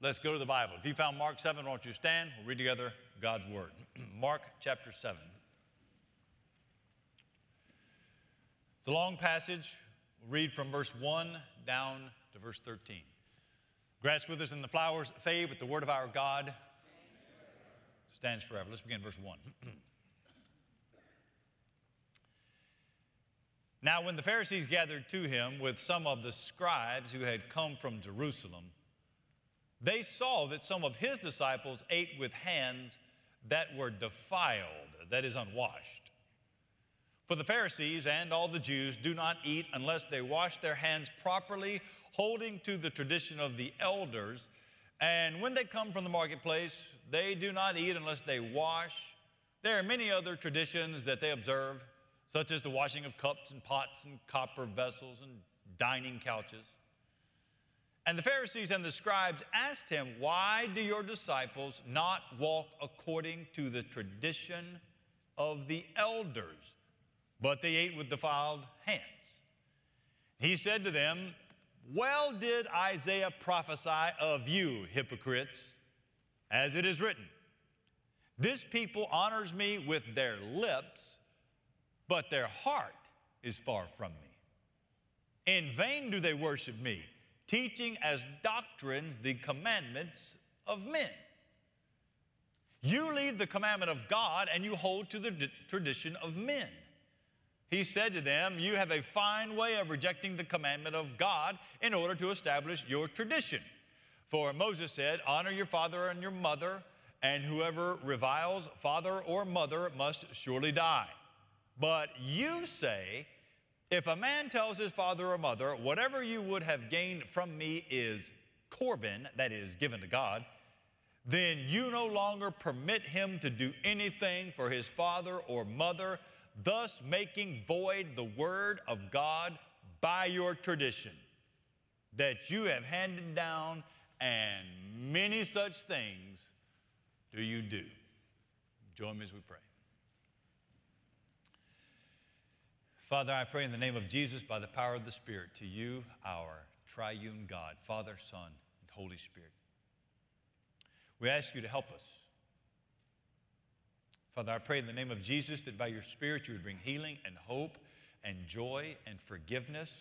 let's go to the Bible. If you found Mark 7, why don't you stand? We'll read together God's Word. Mark chapter 7. It's a long passage. We'll read from verse 1 down to verse 13. Grass withers and the flowers fade, but the word of our God stands forever. Let's begin verse 1. now, when the Pharisees gathered to him with some of the scribes who had come from Jerusalem, they saw that some of his disciples ate with hands that were defiled, that is, unwashed. For the Pharisees and all the Jews do not eat unless they wash their hands properly, holding to the tradition of the elders. And when they come from the marketplace, they do not eat unless they wash. There are many other traditions that they observe, such as the washing of cups and pots and copper vessels and dining couches. And the Pharisees and the scribes asked him, Why do your disciples not walk according to the tradition of the elders, but they ate with defiled hands? He said to them, well did Isaiah prophesy of you, hypocrites, as it is written This people honors me with their lips, but their heart is far from me. In vain do they worship me, teaching as doctrines the commandments of men. You leave the commandment of God and you hold to the tradition of men. He said to them, You have a fine way of rejecting the commandment of God in order to establish your tradition. For Moses said, Honor your father and your mother, and whoever reviles father or mother must surely die. But you say, If a man tells his father or mother, Whatever you would have gained from me is Corban, that is, given to God, then you no longer permit him to do anything for his father or mother thus making void the word of God by your tradition that you have handed down, and many such things do you do. Join me as we pray. Father, I pray in the name of Jesus, by the power of the Spirit, to you, our triune God, Father, Son, and Holy Spirit. We ask you to help us Father, I pray in the name of Jesus that by your Spirit you would bring healing and hope and joy and forgiveness,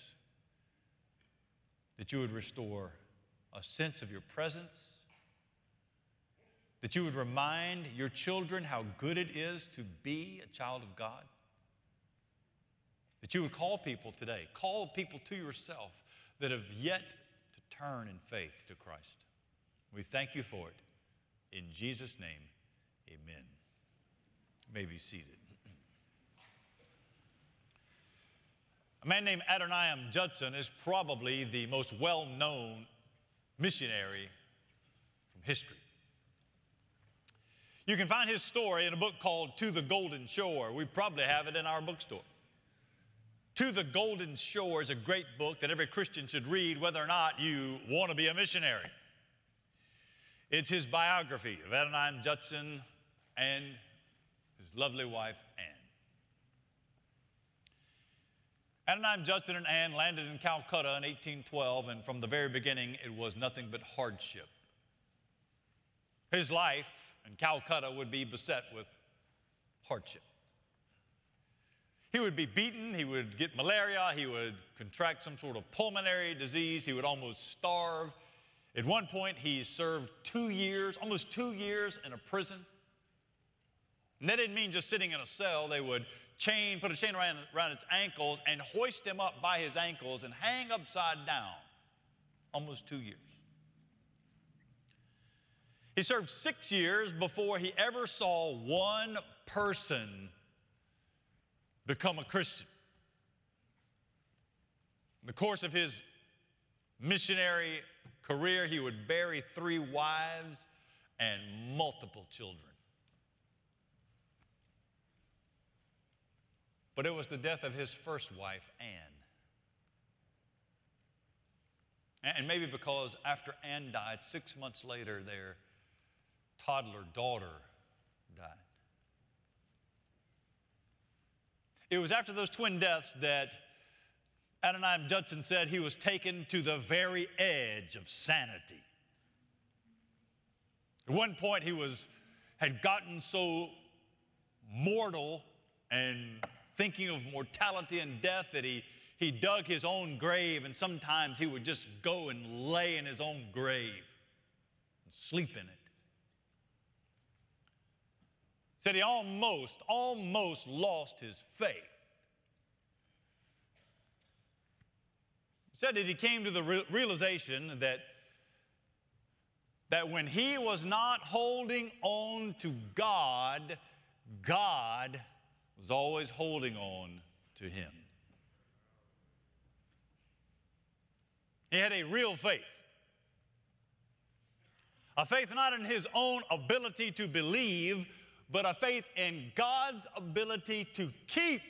that you would restore a sense of your presence, that you would remind your children how good it is to be a child of God, that you would call people today, call people to yourself that have yet to turn in faith to Christ. We thank you for it. In Jesus' name, amen may be seated. A man named Adoniram Judson is probably the most well known missionary from history. You can find his story in a book called To the Golden Shore. We probably have it in our bookstore. To the Golden Shore is a great book that every Christian should read, whether or not you want to be a missionary. It's his biography of Adoniram Judson and his lovely wife, Anne. Adoniram Judson and Anne landed in Calcutta in 1812, and from the very beginning, it was nothing but hardship. His life in Calcutta would be beset with hardship. He would be beaten, he would get malaria, he would contract some sort of pulmonary disease, he would almost starve. At one point, he served two years, almost two years in a prison. And that didn't mean just sitting in a cell. They would chain, put a chain around, around his ankles and hoist him up by his ankles and hang upside down almost two years. He served six years before he ever saw one person become a Christian. In the course of his missionary career, he would bury three wives and multiple children. But it was the death of his first wife, Anne. And maybe because after Anne died, six months later, their toddler daughter died. It was after those twin deaths that Adoniram Judson said he was taken to the very edge of sanity. At one point, he was, had gotten so mortal and thinking of mortality and death that he, he dug his own grave, and sometimes he would just go and lay in his own grave and sleep in it. Said he almost, almost lost his faith. Said that he came to the realization that, that when he was not holding on to God, God was always holding on to him. He had a real faith. A faith not in his own ability to believe, but a faith in God's ability to keep.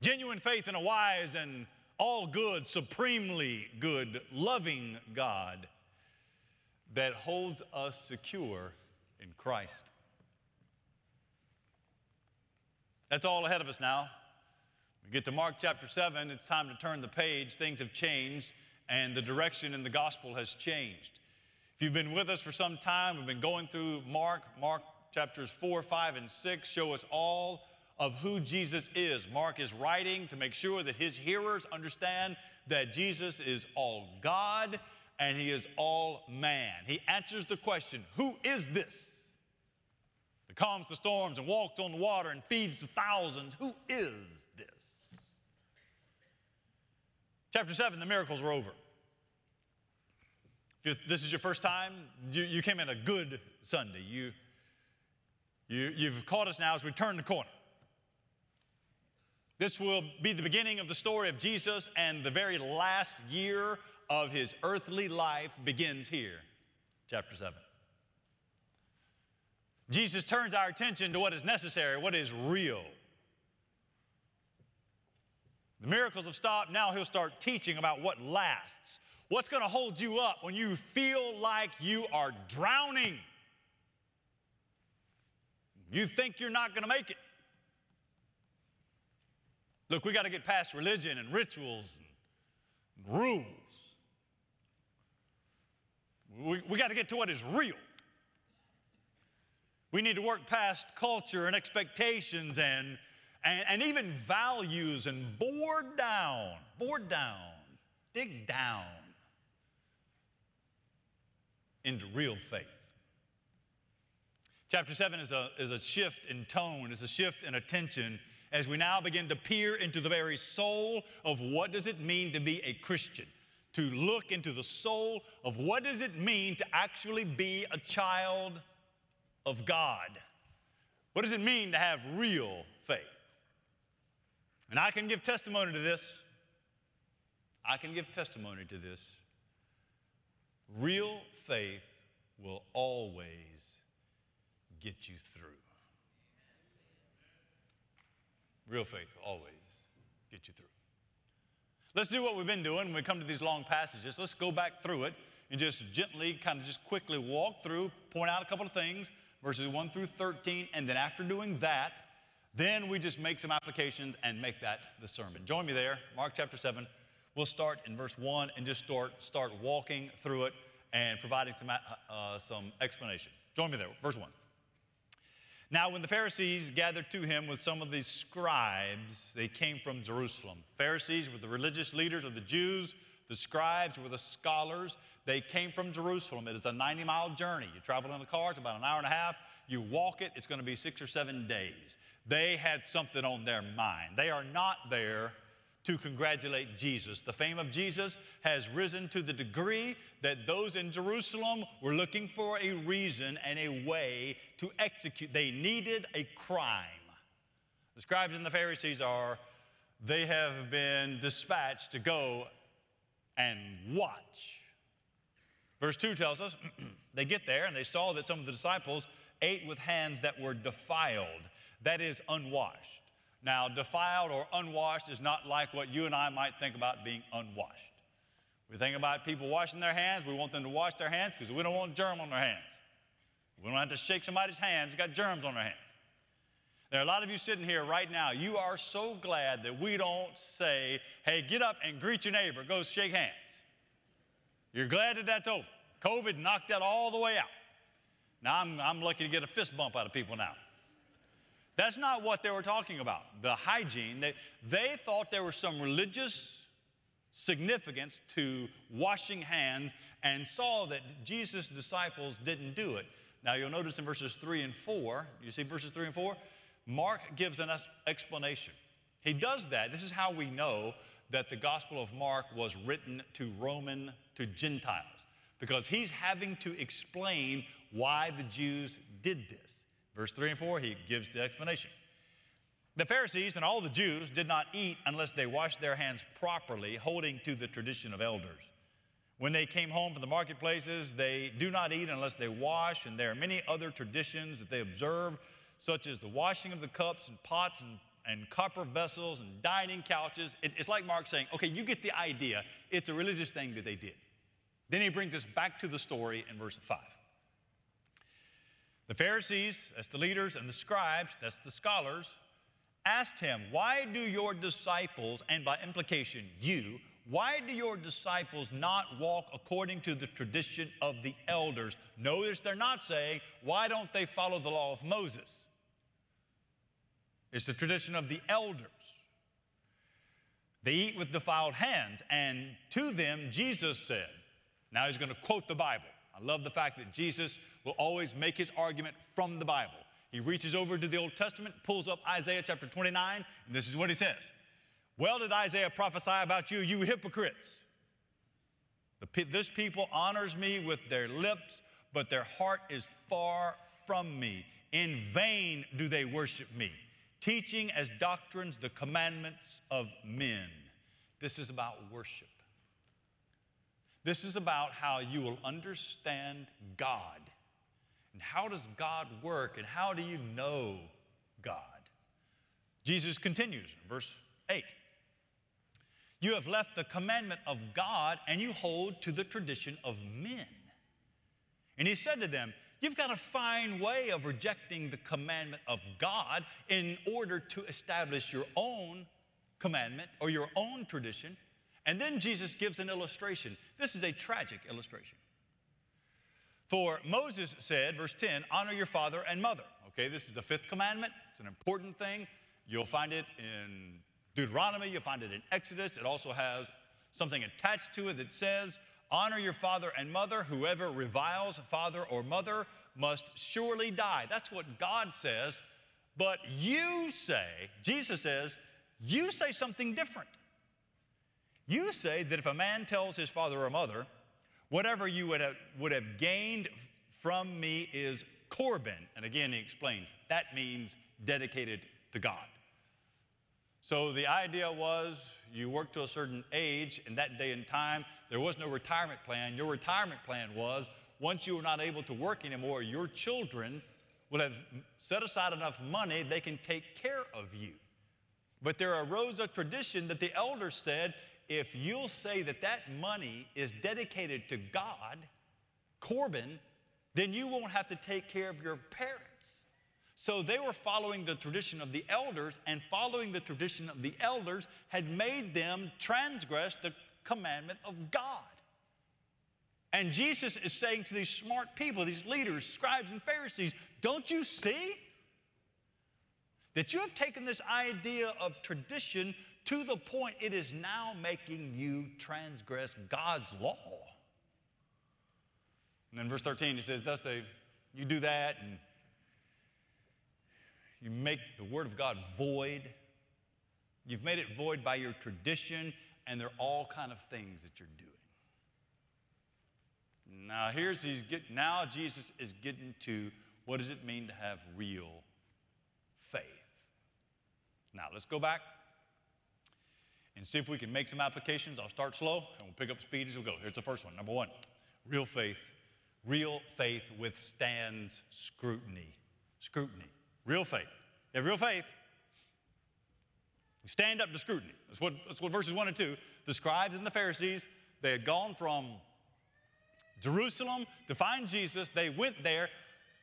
Genuine faith in a wise and all good, supremely good, loving God that holds us secure in Christ. That's all ahead of us now. We get to Mark chapter 7, it's time to turn the page. Things have changed, and the direction in the gospel has changed. You've been with us for some time, we've been going through Mark. Mark chapters 4, 5, and 6 show us all of who Jesus is. Mark is writing to make sure that his hearers understand that Jesus is all God and he is all man. He answers the question Who is this? that calms the storms and walks on the water and feeds the thousands. Who is this? Chapter 7, the miracles were over. If this is your first time, you, you came in a good Sunday. You, you, you've caught us now as we turn the corner. This will be the beginning of the story of Jesus, and the very last year of his earthly life begins here, chapter 7. Jesus turns our attention to what is necessary, what is real. The miracles have stopped. Now he'll start teaching about what lasts. What's going to hold you up when you feel like you are drowning? You think you're not going to make it. Look, we got to get past religion and rituals and rules. We, we got to get to what is real. We need to work past culture and expectations and, and, and even values and bore down, bore down, dig down into real faith. Chapter 7 is a, is a shift in tone, it's a shift in attention as we now begin to peer into the very soul of what does it mean to be a Christian to look into the soul of what does it mean to actually be a child of God. What does it mean to have real faith? And I can give testimony to this. I can give testimony to this. Real faith will always get you through. Real faith will always get you through. Let's do what we've been doing when we come to these long passages. Let's go back through it and just gently, kind of just quickly walk through, point out a couple of things, verses 1 through 13. And then after doing that, then we just make some applications and make that the sermon. Join me there, Mark chapter 7. We'll start in verse 1 and just start, start walking through it and providing some, uh, uh some explanation. Join me there, verse 1. Now, when the Pharisees gathered to him with some of these scribes, they came from Jerusalem. Pharisees were the religious leaders of the Jews, the scribes were the scholars. They came from Jerusalem. It is a 90 mile journey. You travel in a car, it's about an hour and a half. You walk it, it's going to be six or seven days. They had something on their mind. They are not there to congratulate Jesus. The fame of Jesus has risen to the degree that those in Jerusalem were looking for a reason and a way to execute. They needed a crime. The scribes and the Pharisees are, they have been dispatched to go and watch Verse 2 tells us they get there and they saw that some of the disciples ate with hands that were defiled, that is, unwashed. Now, defiled or unwashed is not like what you and I might think about being unwashed. We think about people washing their hands, we want them to wash their hands because we don't want germ on their hands. We don't have to shake somebody's hands, got germs on their hands. There are a lot of you sitting here right now. You are so glad that we don't say, hey, get up and greet your neighbor, go shake hands. You're glad that that's over. COVID knocked that all the way out. Now I'm, I'm lucky to get a fist bump out of people now. That's not what they were talking about. The hygiene, they, they thought there was some religious significance to washing hands and saw that Jesus' disciples didn't do it. Now you'll notice in verses 3 and 4, you see verses 3 and 4? Mark gives an explanation. He does that. This is how we know that the Gospel of Mark was written to Roman, to Gentiles, because he's having to explain why the Jews did this. Verse 3 and 4, he gives the explanation. The Pharisees and all the Jews did not eat unless they washed their hands properly, holding to the tradition of elders. When they came home from the marketplaces, they do not eat unless they wash, and there are many other traditions that they observe, such as the washing of the cups and pots and, and copper vessels and dining couches. It, it's like Mark saying, okay, you get the idea. It's a religious thing that they did. Then he brings us back to the story in verse 5. The Pharisees, that's the leaders, and the scribes, that's the scholars, asked him, Why do your disciples, and by implication you, why do your disciples not walk according to the tradition of the elders? Notice they're not saying, Why don't they follow the law of Moses? It's the tradition of the elders. They eat with defiled hands, and to them Jesus said, Now he's going to quote the Bible. I love the fact that Jesus will always make his argument from the Bible. He reaches over to the Old Testament, pulls up Isaiah chapter 29, and this is what he says Well, did Isaiah prophesy about you, you hypocrites? This people honors me with their lips, but their heart is far from me. In vain do they worship me, teaching as doctrines the commandments of men. This is about worship. This is about how you will understand God and how does God work? And how do you know God? Jesus continues, verse 8. You have left the commandment of God and you hold to the tradition of men. And he said to them, You've got a fine way of rejecting the commandment of God in order to establish your own commandment or your own tradition. And then Jesus gives an illustration. This is a tragic illustration. For Moses said, verse 10, honor your father and mother. Okay, this is the fifth commandment. It's an important thing. You'll find it in Deuteronomy, you'll find it in Exodus. It also has something attached to it that says, honor your father and mother. Whoever reviles father or mother must surely die. That's what God says. But you say, Jesus says, you say something different. You say that if a man tells his father or mother, Whatever you would have, would have gained from me is Corban. And again, he explains that means dedicated to God. So the idea was you worked to a certain age, in that day and time, there was no retirement plan. Your retirement plan was once you were not able to work anymore, your children will have set aside enough money they can take care of you. But there arose a tradition that the elders said if you'll say that that money is dedicated to God, Corban, then you won't have to take care of your parents. So they were following the tradition of the elders, and following the tradition of the elders had made them transgress the commandment of God. And Jesus is saying to these smart people, these leaders, scribes, and Pharisees, don't you see that you have taken this idea of tradition to the point it is now making you transgress God's law. And then verse 13, he says, Thus they, you do that and you make the word of God void. You've made it void by your tradition, and there are all kind of things that you're doing. Now here's he's get, now Jesus is getting to what does it mean to have real faith. Now let's go back and see if we can make some applications. I'll start slow and we'll pick up speed as we go. Here's the first one. Number one real faith. Real faith withstands scrutiny. Scrutiny. Real faith. You have real faith. Stand up to scrutiny. That's what, that's what verses 1 and 2. The scribes and the Pharisees, they had gone from Jerusalem to find Jesus. They went there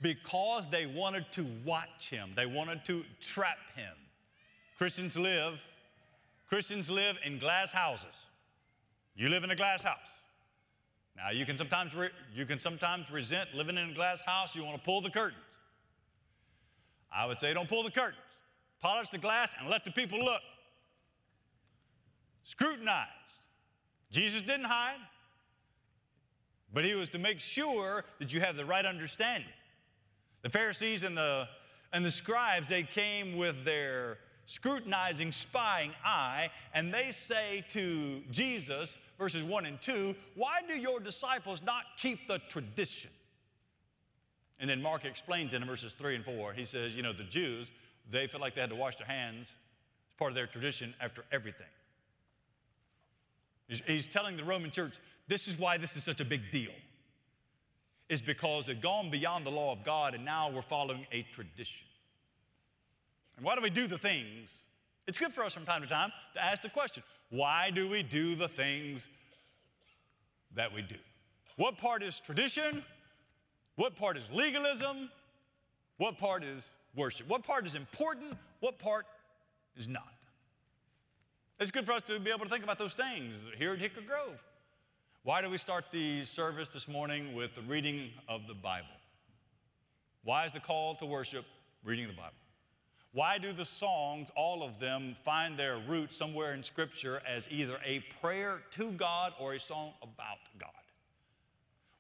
because they wanted to watch him, they wanted to trap him. Christians live Christians live in glass houses. You live in a glass house. Now, you can sometimes, re- you can sometimes resent living in a glass house, you want to pull the curtains. I would say don't pull the curtains. Polish the glass and let the people look. Scrutinized. Jesus didn't hide, but he was to make sure that you have the right understanding. The Pharisees and the, and the scribes, they came with their scrutinizing, spying eye, and they say to Jesus, verses 1 and 2, Why do your disciples not keep the tradition? And then Mark explains in verses 3 and 4, he says, You know, the Jews, they felt like they had to wash their hands. It's part of their tradition after everything. He's, he's telling the Roman church, this is why this is such a big deal. Is because they've gone beyond the law of God and now we're following a tradition. And why do we do the things? It's good for us from time to time to ask the question why do we do the things that we do? What part is tradition? What part is legalism? What part is worship? What part is important? What part is not? It's good for us to be able to think about those things here at Hickory Grove. Why do we start the service this morning with the reading of the Bible? Why is the call to worship reading the Bible? Why do the songs, all of them, find their root somewhere in Scripture as either a prayer to God or a song about God?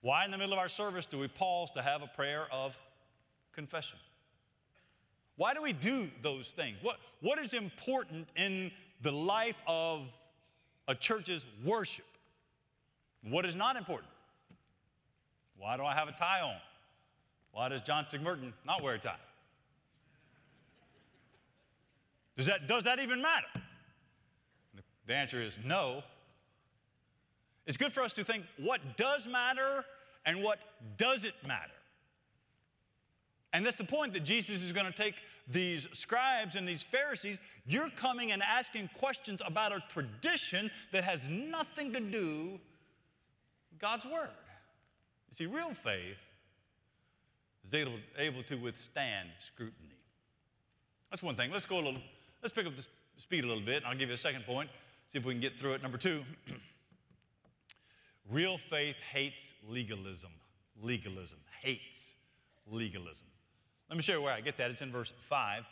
Why, in the middle of our service, do we pause to have a prayer of confession? Why do we do those things? What, what is important in the life of a church's worship? What is not important? Why do I have a tie on? Why does John Sigmerton not wear a tie? Does that, does that even matter? The answer is no. It's good for us to think what does matter and what doesn't matter. And that's the point that Jesus is going to take these scribes and these Pharisees. You're coming and asking questions about a tradition that has nothing to do with God's Word. You see, real faith is able, able to withstand scrutiny. That's one thing. Let's go a little, let's pick up the speed a little bit. I'll give you a second point, see if we can get through it. Number two. Real faith hates legalism. Legalism. Hates legalism. Let me show you where I get that. It's in verse 5.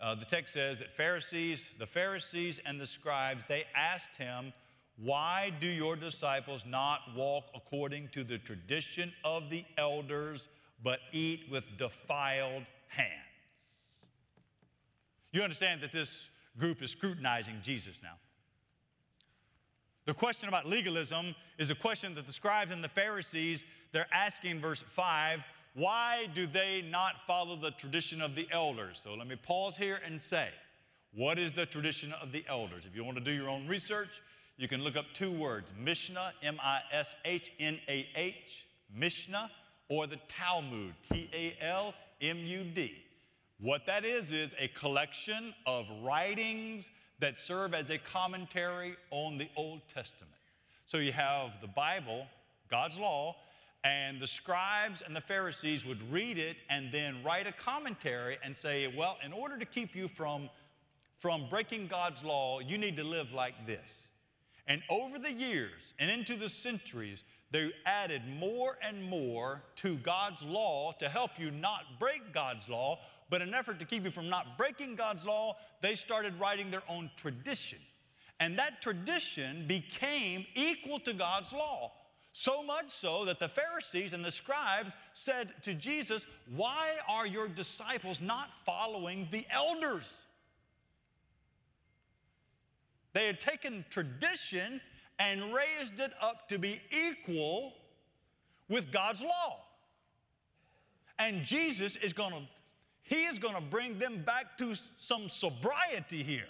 Uh, the text says that Pharisees, the Pharisees and the scribes, they asked him, Why do your disciples not walk according to the tradition of the elders, but eat with defiled hands? You understand that this group is scrutinizing Jesus now. The question about legalism is a question that the scribes and the Pharisees, they're asking verse 5, why do they not follow the tradition of the elders? So let me pause here and say, what is the tradition of the elders? If you want to do your own research, you can look up two words, Mishnah, M I S H N A H, Mishnah, or the Talmud, T A L M U D. What that is, is a collection of writings that serve as a commentary on the Old Testament. So you have the Bible, God's law, and the scribes and the Pharisees would read it and then write a commentary and say, well, in order to keep you from, from breaking God's law, you need to live like this. And over the years and into the centuries, they added more and more to God's law to help you not break God's law, but in an effort to keep you from not breaking God's law, they started writing their own tradition. And that tradition became equal to God's law. So much so that the Pharisees and the scribes said to Jesus, Why are your disciples not following the elders? They had taken tradition and raised it up to be equal with God's law. And Jesus is going to he is going to bring them back to some sobriety here.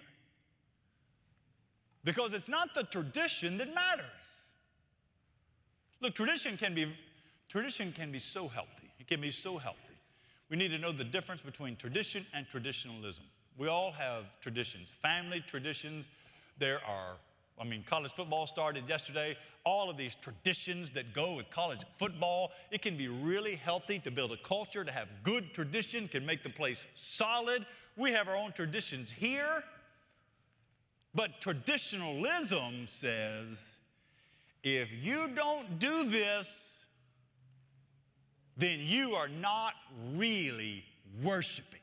Because it's not the tradition that matters. Look, tradition can be tradition can be so healthy. It can be so healthy. We need to know the difference between tradition and traditionalism. We all have traditions, family traditions. There are I mean, college football started yesterday. All of these traditions that go with college football, it can be really healthy to build a culture, to have good tradition, can make the place solid. We have our own traditions here. But traditionalism says if you don't do this, then you are not really worshiping.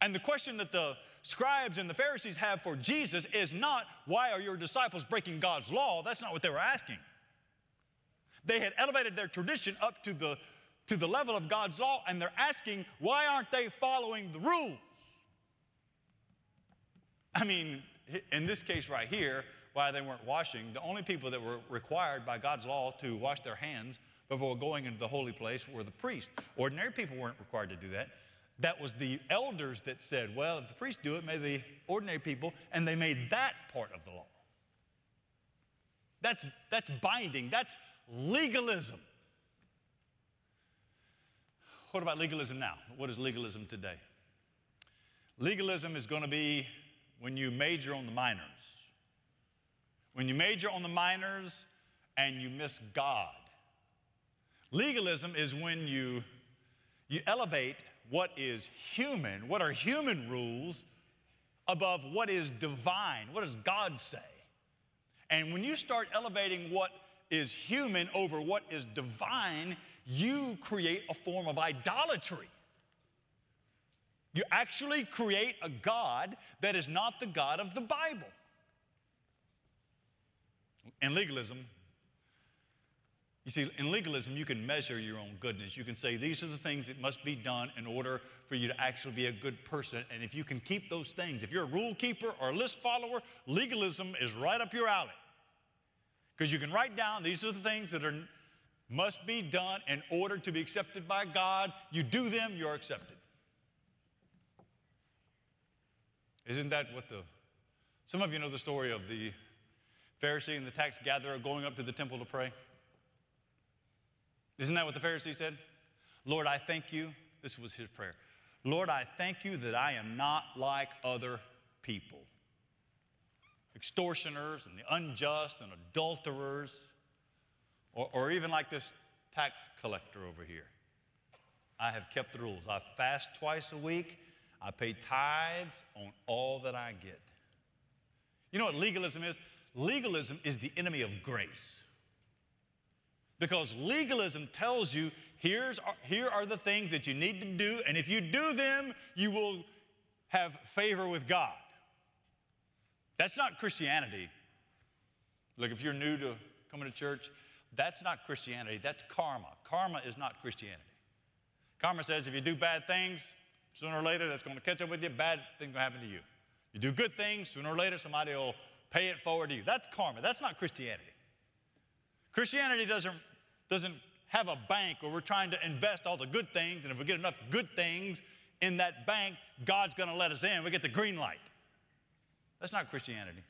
And the question that the scribes and the Pharisees have for Jesus is not, why are your disciples breaking God's law? That's not what they were asking. They had elevated their tradition up to the, to the level of God's law, and they're asking, why aren't they following the rules? I mean, in this case right here, why they weren't washing, the only people that were required by God's law to wash their hands before going into the holy place were the priests. Ordinary people weren't required to do that. That was the elders that said, well, if the priests do it, maybe the ordinary people, and they made that part of the law. That's, that's binding, that's legalism. What about legalism now? What is legalism today? Legalism is going to be when you major on the minors. When you major on the minors and you miss God. Legalism is when you, you elevate what is human, what are human rules, above what is divine. What does God say? And when you start elevating what is human over what is divine, you create a form of idolatry. You actually create a God that is not the God of the Bible. In legalism, you see, in legalism, you can measure your own goodness. You can say, these are the things that must be done in order for you to actually be a good person. And if you can keep those things, if you're a rule keeper or a list follower, legalism is right up your alley. Because you can write down, these are the things that are, must be done in order to be accepted by God. You do them, you're accepted. Isn't that what the, some of you know the story of the Pharisee and the tax gatherer going up to the temple to pray? Isn't that what the Pharisee said? Lord, I thank you. This was his prayer. Lord, I thank you that I am not like other people extortioners and the unjust and adulterers, or, or even like this tax collector over here. I have kept the rules. I fast twice a week. I pay tithes on all that I get. You know what legalism is? Legalism is the enemy of grace. Because legalism tells you here's, here are the things that you need to do, and if you do them, you will have favor with God. That's not Christianity. Look, if you're new to coming to church, that's not Christianity. That's karma. Karma is not Christianity. Karma says if you do bad things, sooner or later that's going to catch up with you, bad things going to happen to you. You do good things, sooner or later somebody will pay it forward to you. That's karma. That's not Christianity. Christianity doesn't, doesn't have a bank where we're trying to invest all the good things, and if we get enough good things in that bank, God's going to let us in. We get the green light. That's not Christianity.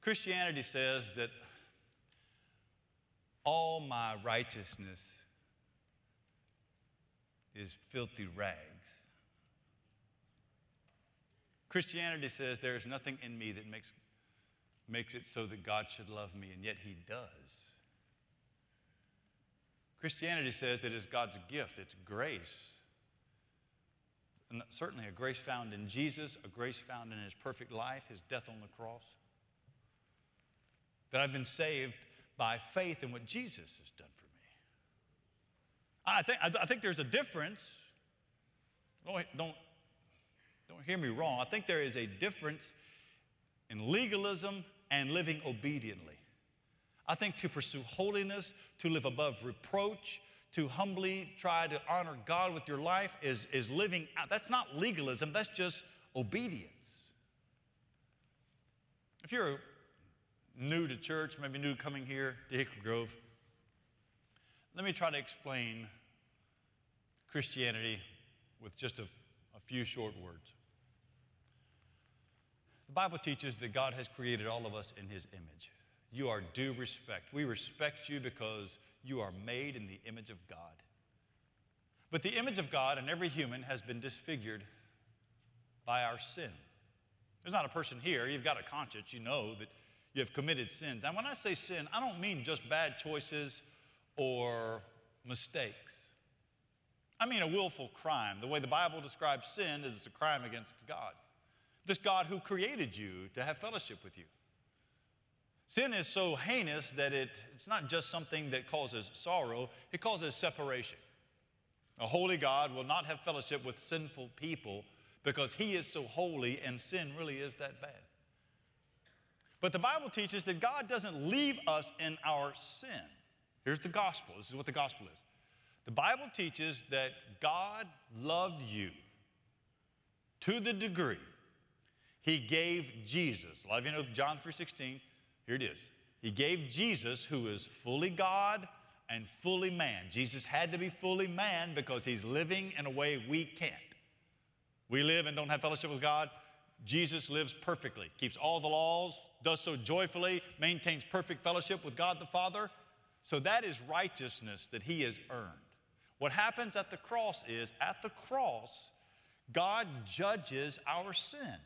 Christianity says that all my righteousness is filthy rags. Christianity says there is nothing in me that makes makes it so that God should love me, and yet He does. Christianity says it is God's gift, it's grace. And certainly a grace found in Jesus, a grace found in His perfect life, His death on the cross. That I've been saved by faith in what Jesus has done for me. I think, I think there's a difference. Don't, don't, don't hear me wrong. I think there is a difference in legalism and living obediently. I think to pursue holiness, to live above reproach, to humbly try to honor God with your life is, is living out. That's not legalism, that's just obedience. If you're new to church, maybe new coming here to Hickory Grove, let me try to explain Christianity with just a, a few short words. The Bible teaches that God has created all of us in His image. You are due respect. We respect you because you are made in the image of God. But the image of God in every human has been disfigured by our sin. There's not a person here, you've got a conscience, you know that you have committed sin. Now, when I say sin, I don't mean just bad choices or mistakes. I mean a willful crime. The way the Bible describes sin is it's a crime against God. This God who created you to have fellowship with you. Sin is so heinous that it, it's not just something that causes sorrow, it causes separation. A holy God will not have fellowship with sinful people because he is so holy and sin really is that bad. But the Bible teaches that God doesn't leave us in our sin. Here's the gospel. This is what the gospel is. The Bible teaches that God loved you to the degree he gave Jesus. A lot of you know John 3:16. Here it is. He gave Jesus, who is fully God and fully man. Jesus had to be fully man because he's living in a way we can't. We live and don't have fellowship with God. Jesus lives perfectly, keeps all the laws, does so joyfully, maintains perfect fellowship with God the Father. So that is righteousness that he has earned. What happens at the cross is at the cross, God judges our sin.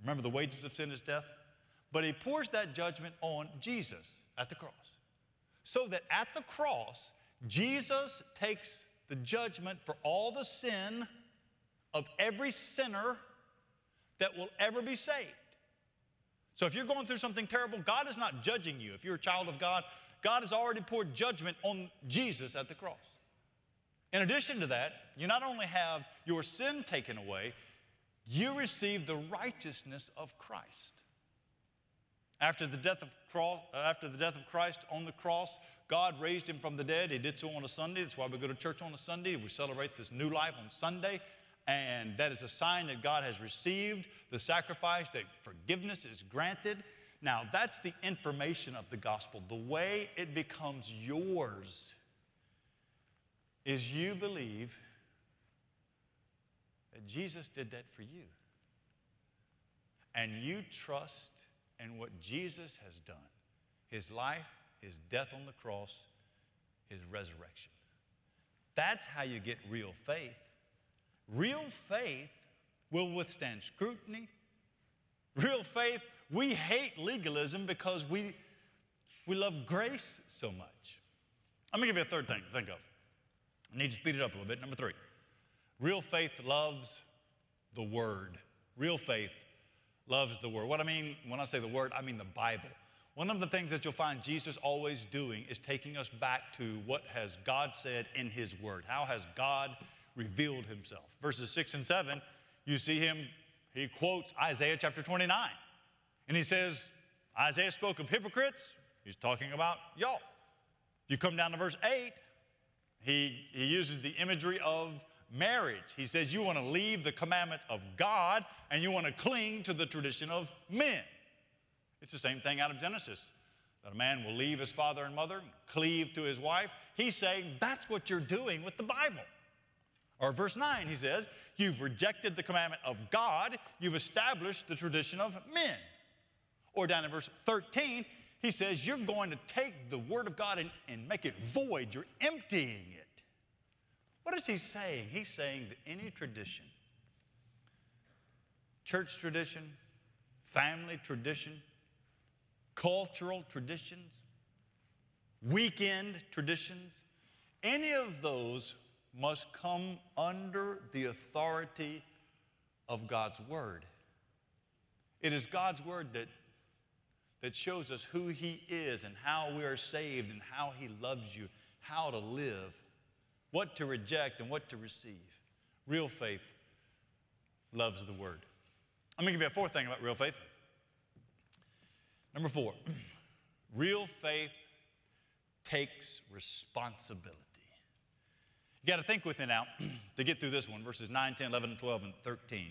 Remember, the wages of sin is death? But he pours that judgment on Jesus at the cross. So that at the cross, Jesus takes the judgment for all the sin of every sinner that will ever be saved. So if you're going through something terrible, God is not judging you. If you're a child of God, God has already poured judgment on Jesus at the cross. In addition to that, you not only have your sin taken away, you receive the righteousness of Christ. After the, death of cross, uh, after the death of Christ on the cross, God raised him from the dead. He did so on a Sunday. That's why we go to church on a Sunday. We celebrate this new life on Sunday. And that is a sign that God has received the sacrifice, that forgiveness is granted. Now, that's the information of the gospel. The way it becomes yours is you believe that Jesus did that for you. And you trust in what Jesus has done his life, his death on the cross, his resurrection. That's how you get real faith. Real faith will withstand scrutiny. Real faith, we hate legalism because we, we love grace so much. Let me give you a third thing to think of. I need to speed it up a little bit. Number three real faith loves the Word. Real faith loves the Word. What I mean when I say the Word, I mean the Bible. One of the things that you'll find Jesus always doing is taking us back to what has God said in His Word. How has God revealed Himself? Verses 6 and 7, you see him, he quotes Isaiah chapter 29. And he says, Isaiah spoke of hypocrites. He's talking about y'all. If you come down to verse 8, he, he uses the imagery of marriage. He says, You want to leave the commandment of God and you want to cling to the tradition of men. It's the same thing out of Genesis that a man will leave his father and mother and cleave to his wife. He's saying that's what you're doing with the Bible. Or verse 9, he says, You've rejected the commandment of God, you've established the tradition of men. Or down in verse 13, he says, You're going to take the word of God and, and make it void, you're emptying it. What is he saying? He's saying that any tradition, church tradition, family tradition, cultural traditions, weekend traditions, any of those must come under the authority of God's Word. It is God's Word that, that shows us who He is and how we are saved and how He loves you, how to live what to reject and what to receive. Real faith loves the word. Going to give you a fourth thing about real faith. Number four, real faith takes responsibility. You got to think with it now to get through this one, verses 9, 10, 11, 12, and 13.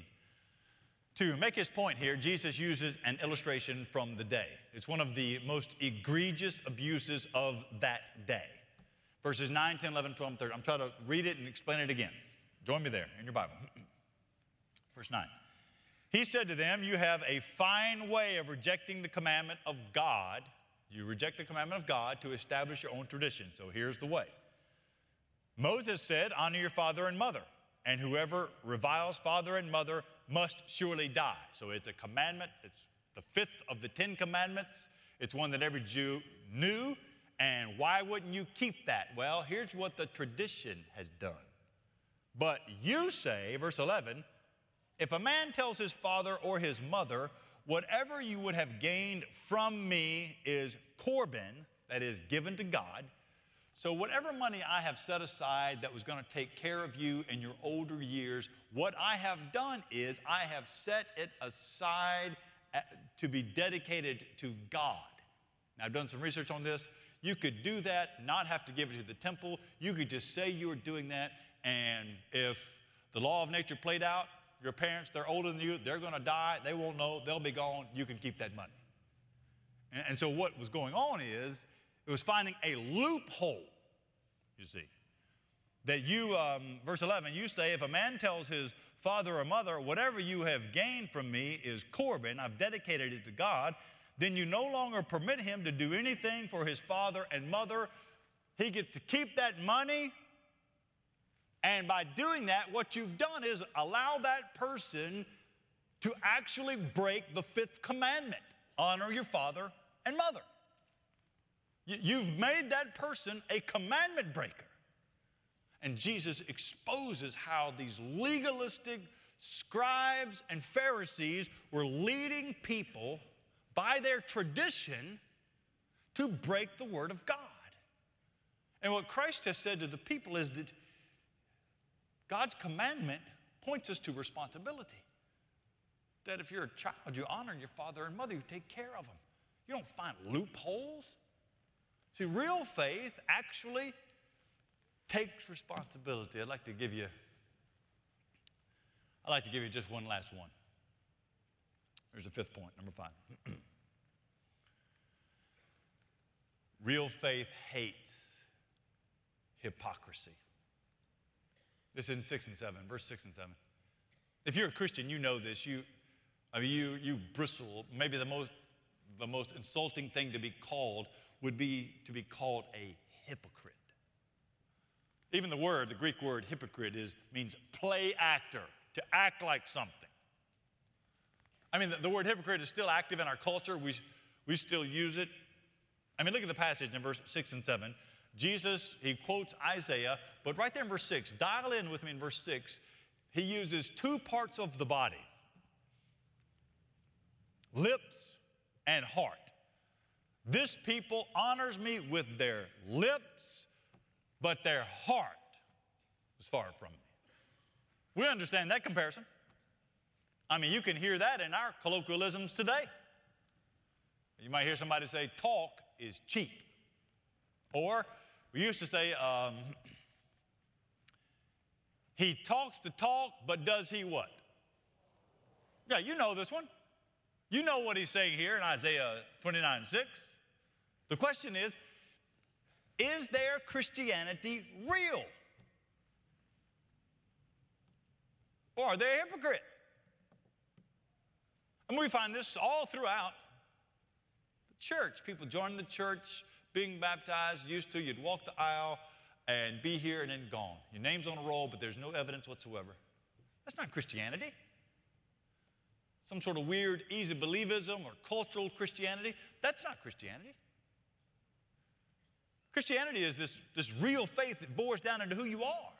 To make his point here, Jesus uses an illustration from the day. It's one of the most egregious abuses of that day verses 9, 10, 11, 12, 13. I'm trying to read it and explain it again. Join me there in your Bible. Verse 9. He said to them, You have a fine way of rejecting the commandment of God. You reject the commandment of God to establish your own tradition. So here's the way Moses said, Honor your father and mother, and whoever reviles father and mother must surely die. So it's a commandment, it's the fifth of the Ten Commandments. It's one that every Jew knew and why wouldn't you keep that? Well, here's what the tradition has done. But you say, verse 11, if a man tells his father or his mother, whatever you would have gained from me is Corban, that is given to God. So, whatever money I have set aside that was going to take care of you in your older years, what I have done is I have set it aside uh, to be dedicated to God. Now, I've done some research on this. You could do that, not have to give it to the temple. You could just say you were doing that, and if the law of nature played out, your parents, they're older than you, they're going to die, they won't know, they'll be gone, you can keep that money. And, and so, what was going on is it was finding a loophole, you see. That you, um, verse 11, you say, if a man tells his father or mother, whatever you have gained from me is Corban, I've dedicated it to God, then you no longer permit him to do anything for his father and mother. He gets to keep that money. And by doing that, what you've done is allow that person to actually break the fifth commandment honor your father and mother. You've made that person a commandment breaker. And Jesus exposes how these legalistic scribes and Pharisees were leading people by their tradition to break the word of God. And what Christ has said to the people is that God's commandment points us to responsibility. That if you're a child, you honor your father and mother, you take care of them. You don't find loopholes. See, real faith actually takes responsibility. I'd like to give you I'd like to give you just one last one. There's a fifth point, number five. Real faith hates hypocrisy. This is in six and seven, verse six and seven. If you're a Christian, you know this. You, I mean, you, you bristle. Maybe the most, the most insulting thing to be called would be to be called a hypocrite. Even the word, the Greek word hypocrite, is, means play actor, to act like something. I mean, the, the word hypocrite is still active in our culture. We, we still use it. I mean, look at the passage in verse 6 and 7. Jesus, he quotes Isaiah, but right there in verse 6, dial in with me in verse 6, he uses two parts of the body lips and heart. This people honors me with their lips, but their heart is far from me. We understand that comparison. I mean, you can hear that in our colloquialisms today. You might hear somebody say, talk is cheap. Or we used to say, um, he talks the talk, but does he what? Yeah, you know this one. You know what he's saying here in Isaiah 29 6. The question is Is their Christianity real? Or are they a hypocrite? And we find this all throughout church. People joining the church, being baptized, used to, you'd walk the aisle and be here and then gone. Your name's on a roll, but there's no evidence whatsoever. That's not Christianity. Some sort of weird, easy believism or cultural Christianity. That's not Christianity. Christianity is this, this real faith that bores down into who you are.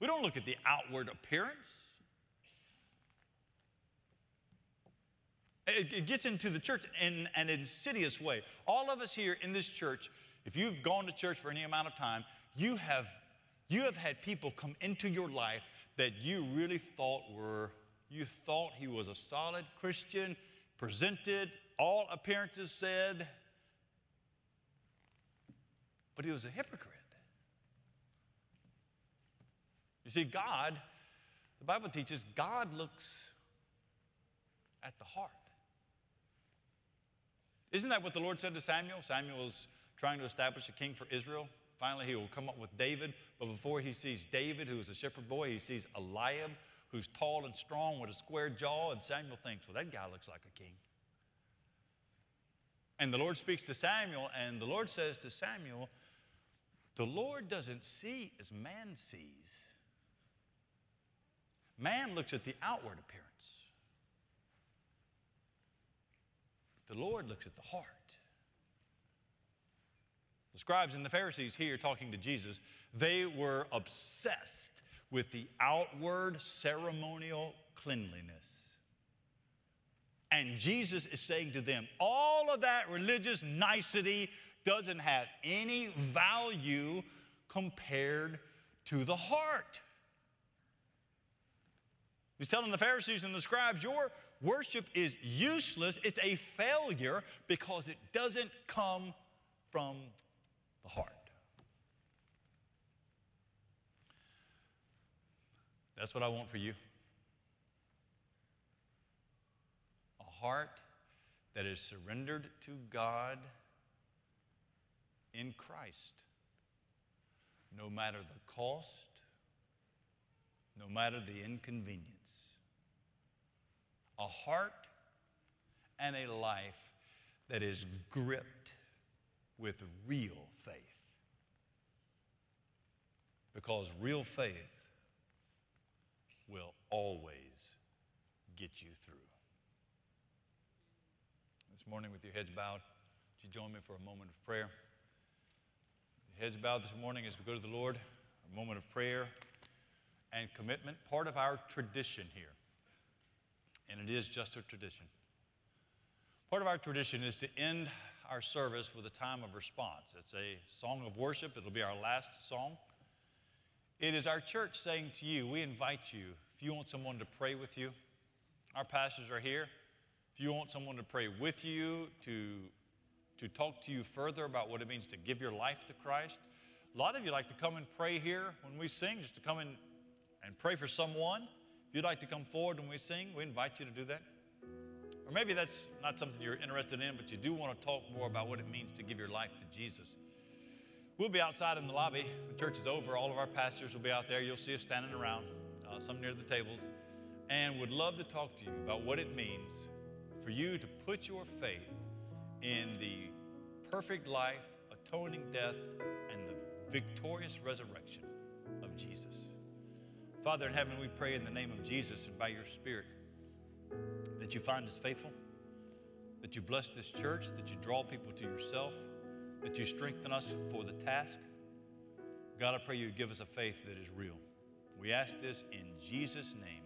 We don't look at the outward appearance. It, it gets into the church in an insidious way. All of us here in this church, if you've gone to church for any amount of time, you have, you have had people come into your life that you really thought were, you thought he was a solid Christian, presented, all appearances said, but he was a hypocrite. You see, God, the Bible teaches, God looks at the heart. Isn't that what the Lord said to Samuel? Samuel is trying to establish a king for Israel. Finally, he will come up with David, but before he sees David, who is a shepherd boy, he sees Eliab, who's tall and strong with a square jaw, and Samuel thinks, well, that guy looks like a king. And the Lord speaks to Samuel, and the Lord says to Samuel, the Lord doesn't see as man sees. Man looks at the outward appearance. The Lord looks at the heart. The scribes and the Pharisees here talking to Jesus, they were obsessed with the outward ceremonial cleanliness. And Jesus is saying to them, all of that religious nicety doesn't have any value compared to the heart. He's telling the Pharisees and the scribes, Your worship is useless. It's a failure because it doesn't come from the heart. That's what I want for you. A heart that is surrendered to God in Christ, no matter the cost, no matter the inconvenience. A heart and a life that is gripped with real faith. Because real faith will always get you through. This morning, with your heads bowed, would you join me for a moment of prayer? heads bowed this morning as we go to the Lord, a moment of prayer and commitment, part of our tradition here. And it is just a tradition. Part of our tradition is to end our service with a time of response. It's a song of worship, it'll be our last song. It is our church saying to you, we invite you, if you want someone to pray with you, our pastors are here. If you want someone to pray with you, to to talk to you further about what it means to give your life to Christ. A lot of you like to come and pray here when we sing, just to come in and pray for someone. If you'd like to come forward when we sing, we invite you to do that. Or maybe that's not something you're interested in, but you do want to talk more about what it means to give your life to Jesus. We'll be outside in the lobby when church is over. All of our pastors will be out there. You'll see us standing around, uh, some near the tables, and would love to talk to you about what it means for you to put your faith in the perfect life, atoning death, and the victorious resurrection of Jesus. Father in heaven, we pray in the name of Jesus and by your Spirit that you find us faithful, that you bless this church, that you draw people to yourself, that you strengthen us for the task. God, I pray you give us a faith that is real. We ask this in Jesus' name.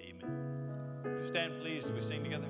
Amen. Stand, please, as we sing together.